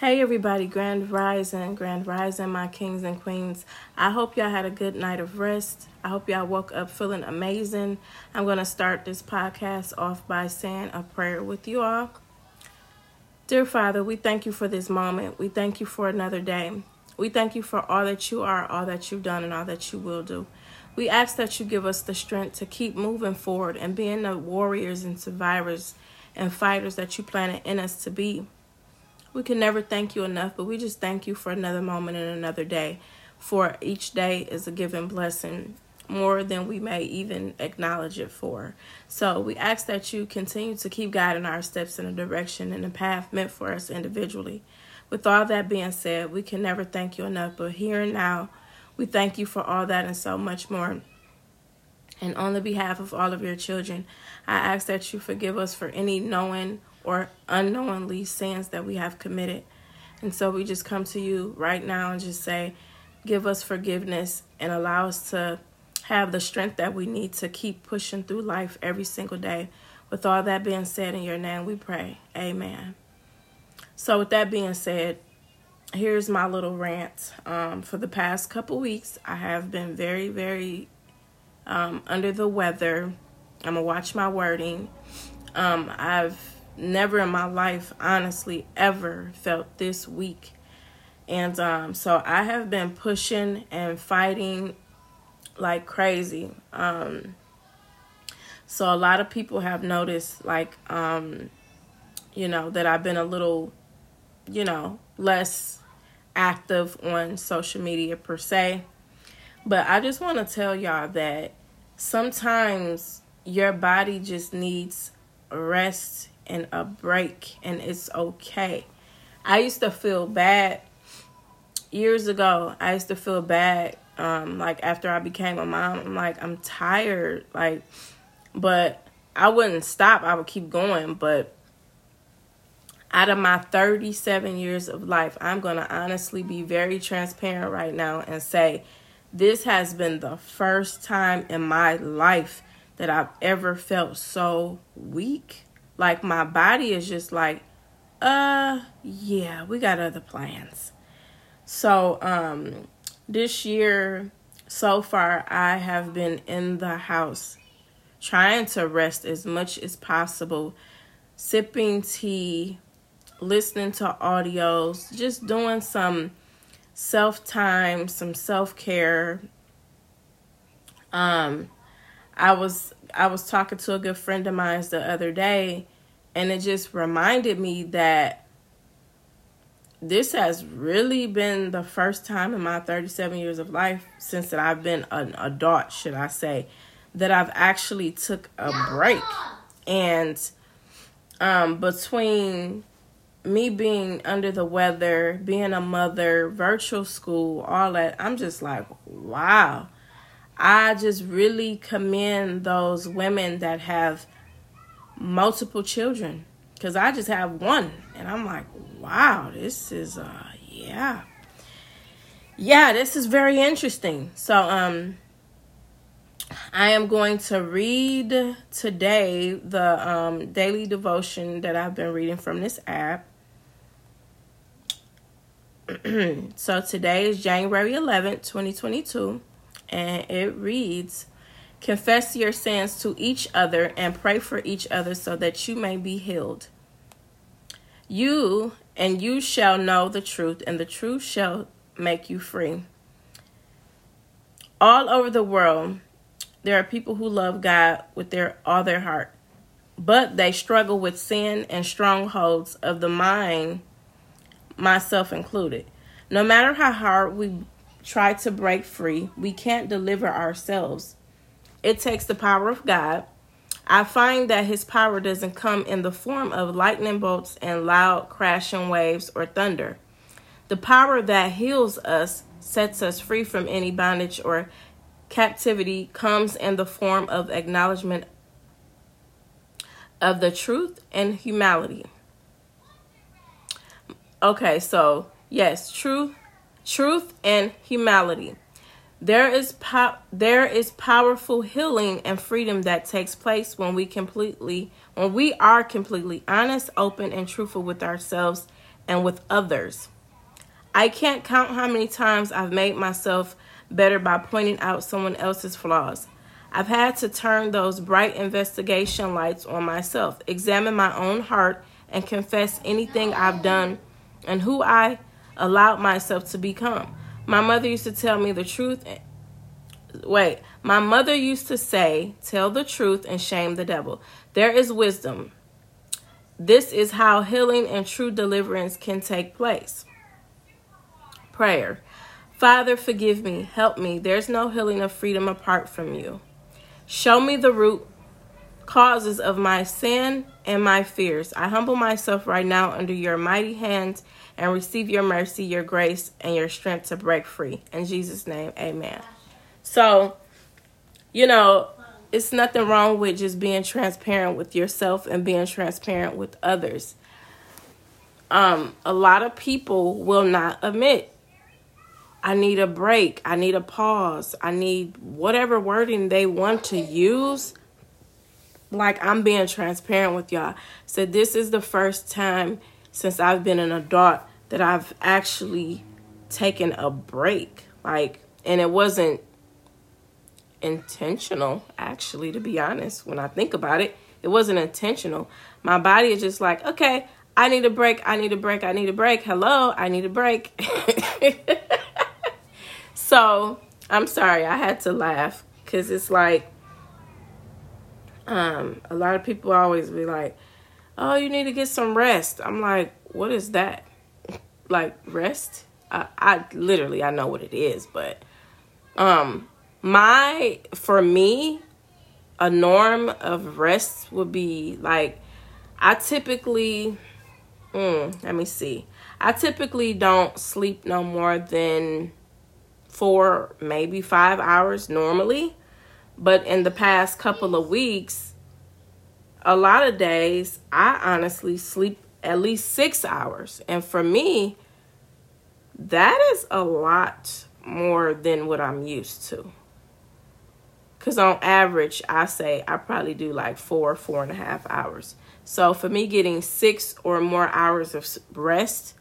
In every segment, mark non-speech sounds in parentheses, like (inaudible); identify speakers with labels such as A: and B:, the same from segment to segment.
A: Hey everybody, Grand Rising, Grand Rising, my kings and queens. I hope y'all had a good night of rest. I hope y'all woke up feeling amazing. I'm going to start this podcast off by saying a prayer with you all. Dear Father, we thank you for this moment. We thank you for another day. We thank you for all that you are, all that you've done, and all that you will do. We ask that you give us the strength to keep moving forward and being the warriors and survivors and fighters that you planted in us to be. We can never thank you enough, but we just thank you for another moment and another day. For each day is a given blessing, more than we may even acknowledge it for. So we ask that you continue to keep guiding our steps in a direction and a path meant for us individually. With all that being said, we can never thank you enough, but here and now, we thank you for all that and so much more. And on the behalf of all of your children, I ask that you forgive us for any knowing or unknowingly sins that we have committed. And so we just come to you right now and just say, give us forgiveness and allow us to have the strength that we need to keep pushing through life every single day. With all that being said, in your name we pray. Amen. So, with that being said, here's my little rant. Um, for the past couple weeks, I have been very, very um, under the weather. I'm going to watch my wording. Um, I've never in my life, honestly, ever felt this weak. And um, so I have been pushing and fighting like crazy. Um, so a lot of people have noticed, like, um, you know, that I've been a little, you know, less active on social media per se. But I just want to tell y'all that sometimes your body just needs rest and a break, and it's okay. I used to feel bad years ago. I used to feel bad, um, like after I became a mom. I'm like, I'm tired, like, but I wouldn't stop. I would keep going, but out of my 37 years of life, I'm going to honestly be very transparent right now and say this has been the first time in my life that I've ever felt so weak. Like my body is just like, uh, yeah, we got other plans. So, um, this year so far, I have been in the house trying to rest as much as possible, sipping tea, listening to audios, just doing some self time, some self care. Um, I was I was talking to a good friend of mine the other day, and it just reminded me that this has really been the first time in my 37 years of life since that I've been an adult, should I say, that I've actually took a break. And um, between me being under the weather, being a mother, virtual school, all that, I'm just like, wow. I just really commend those women that have multiple children because I just have one, and I'm like, wow, this is uh, yeah, yeah, this is very interesting. So um, I am going to read today the um daily devotion that I've been reading from this app. (clears throat) so today is January 11th, 2022, and it reads Confess your sins to each other and pray for each other so that you may be healed. You and you shall know the truth, and the truth shall make you free. All over the world, there are people who love God with their all their heart, but they struggle with sin and strongholds of the mind, myself included. No matter how hard we try to break free, we can't deliver ourselves. It takes the power of God. I find that his power doesn't come in the form of lightning bolts and loud crashing waves or thunder. The power that heals us, sets us free from any bondage or captivity, comes in the form of acknowledgement of the truth and humility. Okay, so yes, truth, truth and humility. There is po- there is powerful healing and freedom that takes place when we completely when we are completely honest, open and truthful with ourselves and with others. I can't count how many times I've made myself better by pointing out someone else's flaws. I've had to turn those bright investigation lights on myself, examine my own heart, and confess anything I've done and who I allowed myself to become. My mother used to tell me the truth. Wait, my mother used to say, Tell the truth and shame the devil. There is wisdom. This is how healing and true deliverance can take place. Prayer. Father, forgive me, help me. There's no healing of freedom apart from you. Show me the root causes of my sin and my fears. I humble myself right now under your mighty hands and receive your mercy, your grace, and your strength to break free. In Jesus' name, amen. So, you know, it's nothing wrong with just being transparent with yourself and being transparent with others. Um, a lot of people will not admit I need a break. I need a pause. I need whatever wording they want to use. Like I'm being transparent with y'all. So this is the first time since I've been an adult that I've actually taken a break. Like and it wasn't intentional actually to be honest when I think about it. It wasn't intentional. My body is just like, "Okay, I need a break. I need a break. I need a break. Hello, I need a break." (laughs) So I'm sorry, I had to laugh because it's like um, a lot of people always be like, "Oh, you need to get some rest." I'm like, "What is that? Like rest?" I, I literally I know what it is, but um, my for me, a norm of rest would be like I typically, mm, let me see, I typically don't sleep no more than four, maybe five hours normally. But in the past couple of weeks, a lot of days, I honestly sleep at least six hours. And for me, that is a lot more than what I'm used to. Because on average, I say I probably do like four, four and a half hours. So for me, getting six or more hours of rest,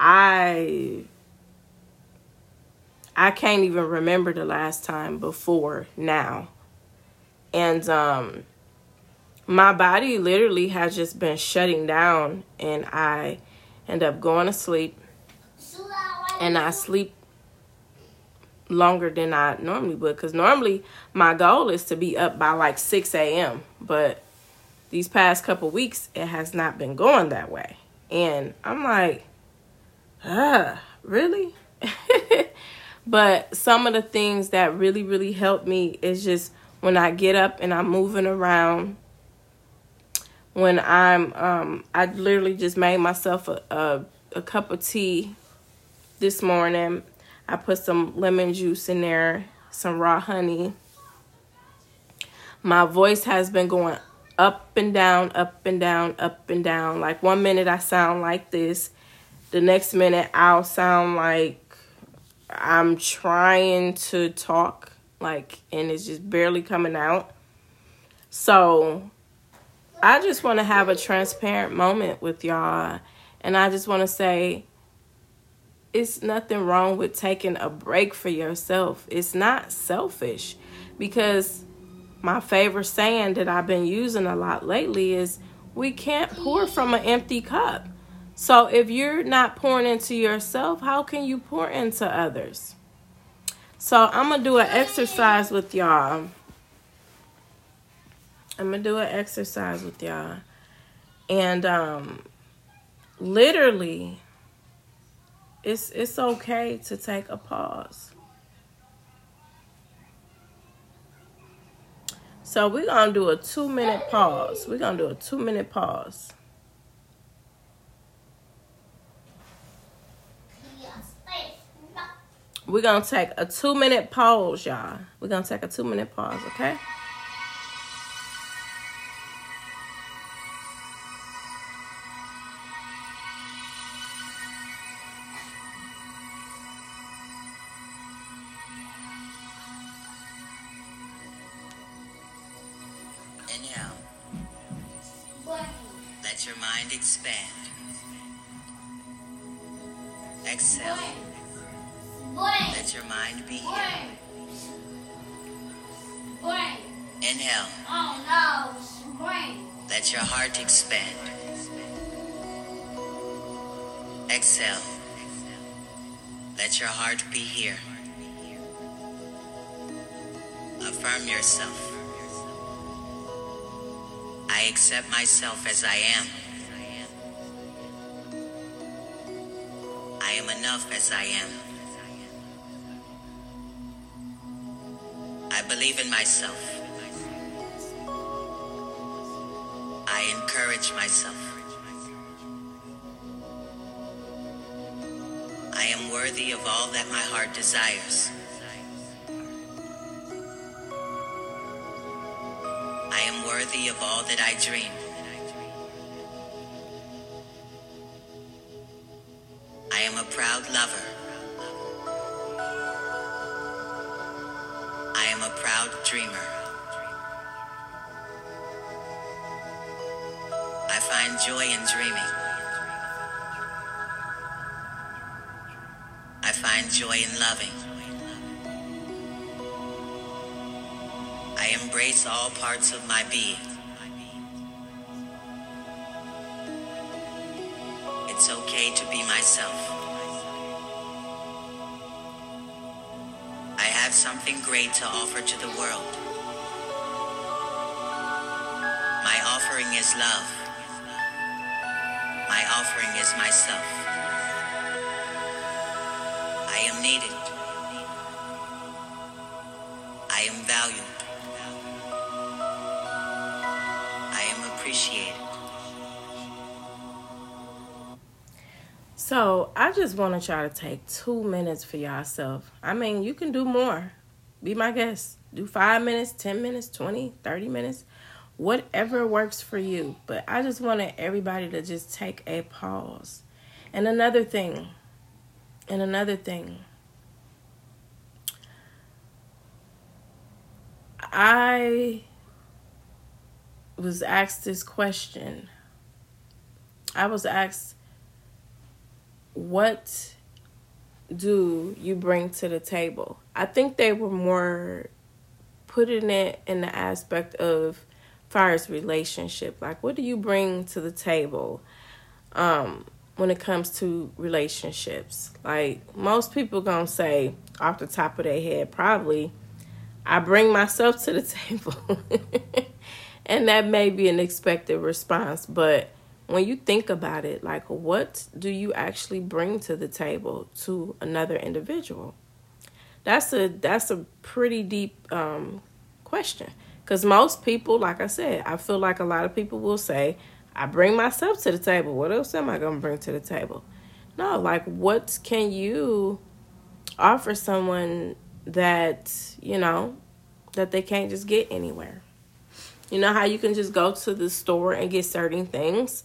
A: I I can't even remember the last time before now. And um my body literally has just been shutting down and I end up going to sleep and I sleep longer than I normally would because normally my goal is to be up by like 6 a.m. But these past couple weeks, it has not been going that way. And I'm like, ah, really? (laughs) But some of the things that really, really help me is just when I get up and I'm moving around. When I'm, um, I literally just made myself a, a, a cup of tea this morning. I put some lemon juice in there, some raw honey. My voice has been going up and down, up and down, up and down. Like one minute I sound like this, the next minute I'll sound like I'm trying to talk, like, and it's just barely coming out. So I just want to have a transparent moment with y'all. And I just want to say, it's nothing wrong with taking a break for yourself. It's not selfish because my favorite saying that I've been using a lot lately is we can't pour from an empty cup. So if you're not pouring into yourself, how can you pour into others? So I'm going to do an exercise with y'all. I'm to do an exercise with y'all. And um literally it's it's okay to take a pause. So we're to do a 2 minute pause. We're to do a 2 minute pause. We're to take a two minute pause, y'all. We're to take a two minute pause, okay?
B: Let your mind expand. Exhale. Let your mind be here. Inhale. Oh no, Let your heart expand. Exhale. Let your heart be here. Affirm yourself. I accept myself as I am. I am enough as I am. I believe in myself. I encourage myself. I am worthy of all that my heart desires. Am worthy of all that I dream. I am a proud lover. I am a proud dreamer. I find joy in dreaming. I find joy in loving. Embrace all parts of my being. It's okay to be myself. I have something great to offer to the world. My offering is love. My offering is myself. I am needed. I am valued.
A: So I just want y'all to take two minutes for yourself. I mean, you can do more. Be my guest. Do five minutes, 10 minutes, 20, 30 minutes, whatever works for you. But I just wanted everybody to just take a pause. And another thing, and another thing. I was asked this question. I was asked, what do you bring to the table? I think they were more putting it in the aspect of far as relationship. Like what do you bring to the table um when it comes to relationships? Like most people gonna say off the top of their head, probably I bring myself to the (laughs) table. and that may be an expected response, but when you think about it, like what do you actually bring to the table to another individual? That's a that's a pretty deep um, question because most people, like I said, I feel like a lot of people will say, "I bring myself to the table. What else am I going to bring to the table?" No, like what can you offer someone that you know that they can't just get anywhere? You know how you can just go to the store and get certain things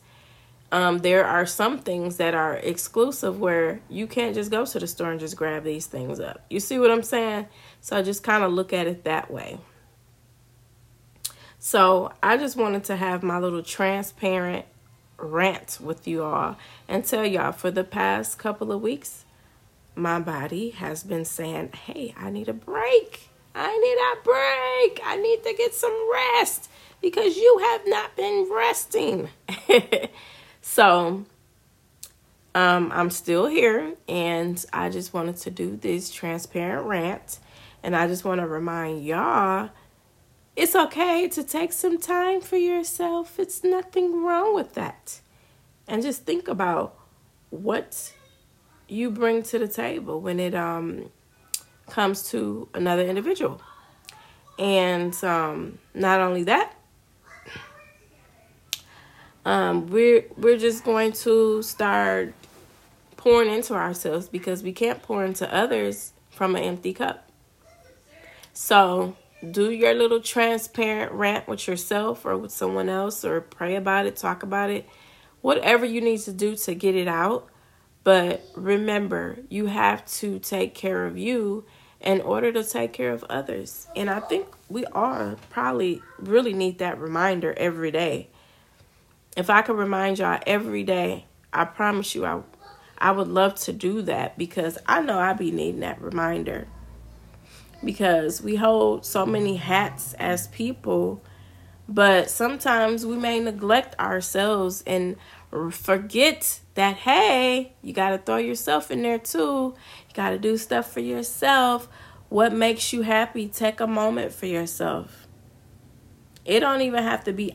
A: um, there are some things that are exclusive where you can't just go to the store and just grab these things up. You see what I'm saying? So just kind of look at it that way. So I just wanted to have my little transparent rant with you all and tell y'all for the past couple of weeks, my body has been saying, hey, I need a break. I need a break. I need to get some rest because you have not been resting. (laughs) So um, I'm still here, and I just wanted to do this transparent rant. And I just want to remind y'all it's okay to take some time for yourself. It's nothing wrong with that. And just think about what you bring to the table when it um, comes to another individual. And um, not only that, um, we're we're just going to start pouring into ourselves because we can't pour into others from an empty cup. So do your little transparent rant with yourself or with someone else or pray about it, talk about it, whatever you need to do to get it out. But remember, you have to take care of you in order to take care of others. And I think we all probably really need that reminder every day if I could remind y'all every day, I promise you, I, I would love to do that because I know I be needing that reminder. Because we hold so many hats as people, but sometimes we may neglect ourselves and forget that hey, you got to throw yourself in there too. You got to do stuff for yourself. What makes you happy? Take a moment for yourself. It don't even have to be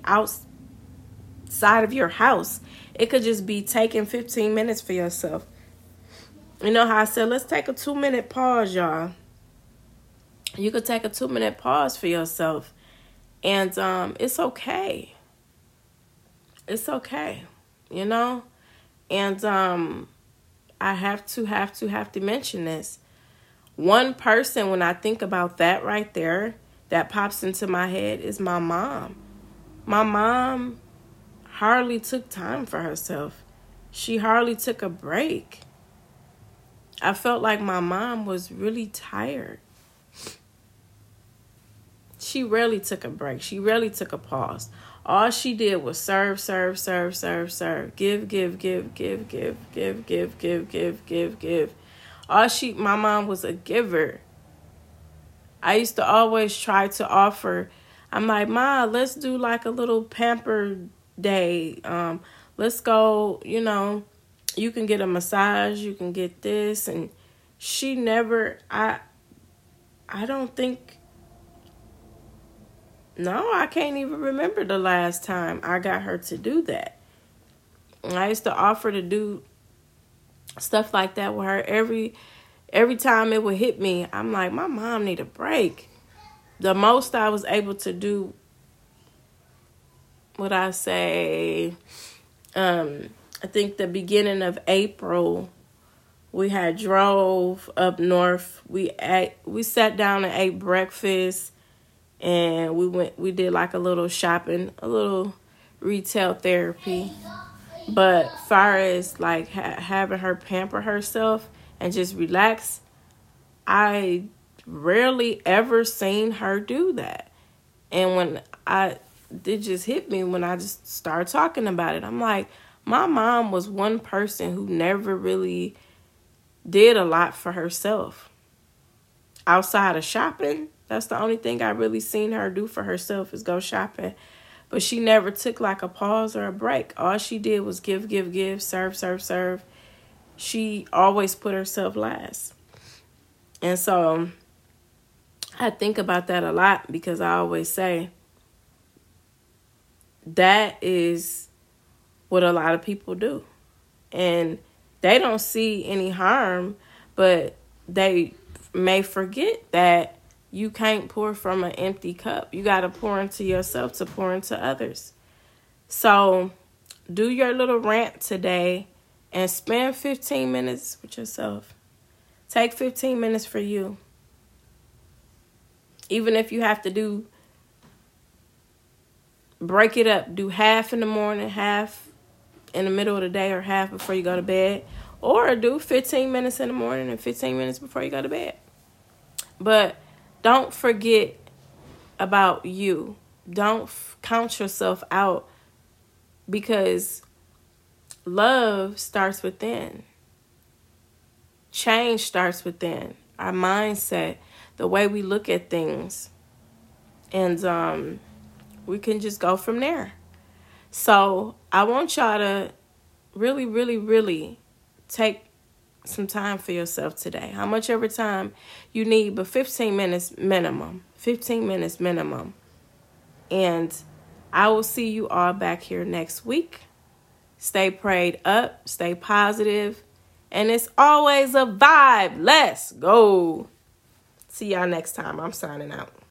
A: outside of your house. It could just be taking 15 minutes for yourself. You know how I said, let's take a two minute pause, y'all. You could take a two minute pause for yourself. And um, it's okay. It's okay, you know? And um, I have to, have to, have to mention this. One person, when I think about that right there, that pops into my head is my mom. My mom hardly took time for herself. She hardly took a break. I felt like my mom was really tired. She rarely took a break. She rarely took a pause. All she did was serve, serve, serve, serve, serve. Give, give, give, give, give, give, give, give, give, give, give. All she my mom was a giver. I used to always try to offer I'm like, Ma, let's do like a little pamper day. Um, let's go, you know, you can get a massage, you can get this and she never I I don't think no, I can't even remember the last time I got her to do that. I used to offer to do stuff like that with her every every time it would hit me. I'm like, my mom need a break. The most I was able to do what I say, um, I think the beginning of April, we had drove up north. We ate, we sat down and ate breakfast, and we went. We did like a little shopping, a little retail therapy. But far as like ha- having her pamper herself and just relax, I rarely ever seen her do that. And when I it just hit me when I just started talking about it. I'm like, my mom was one person who never really did a lot for herself. Outside of shopping, that's the only thing I really seen her do for herself is go shopping. But she never took like a pause or a break. All she did was give, give, give, serve, serve, serve. She always put herself last. And so I think about that a lot because I always say, that is what a lot of people do. And they don't see any harm, but they may forget that you can't pour from an empty cup. You got to pour into yourself to pour into others. So, do your little rant today and spend 15 minutes with yourself. Take 15 minutes for you. Even if you have to do break it up. Do half in the morning, half in the middle of the day, or half before you go to bed. Or do 15 minutes in the morning and 15 minutes before you go to bed. But don't forget about you. Don't f- count yourself out because love starts within. Change starts within. Our mindset, the way we look at things. And um we can just go from there. So I want y'all to really, really, really take some time for yourself today. How much ever time you need, but 15 minutes minimum. 15 minutes minimum. And I will see you all back here next week. Stay prayed up, stay positive, and it's always a vibe. Let's go. See y'all next time. I'm signing out.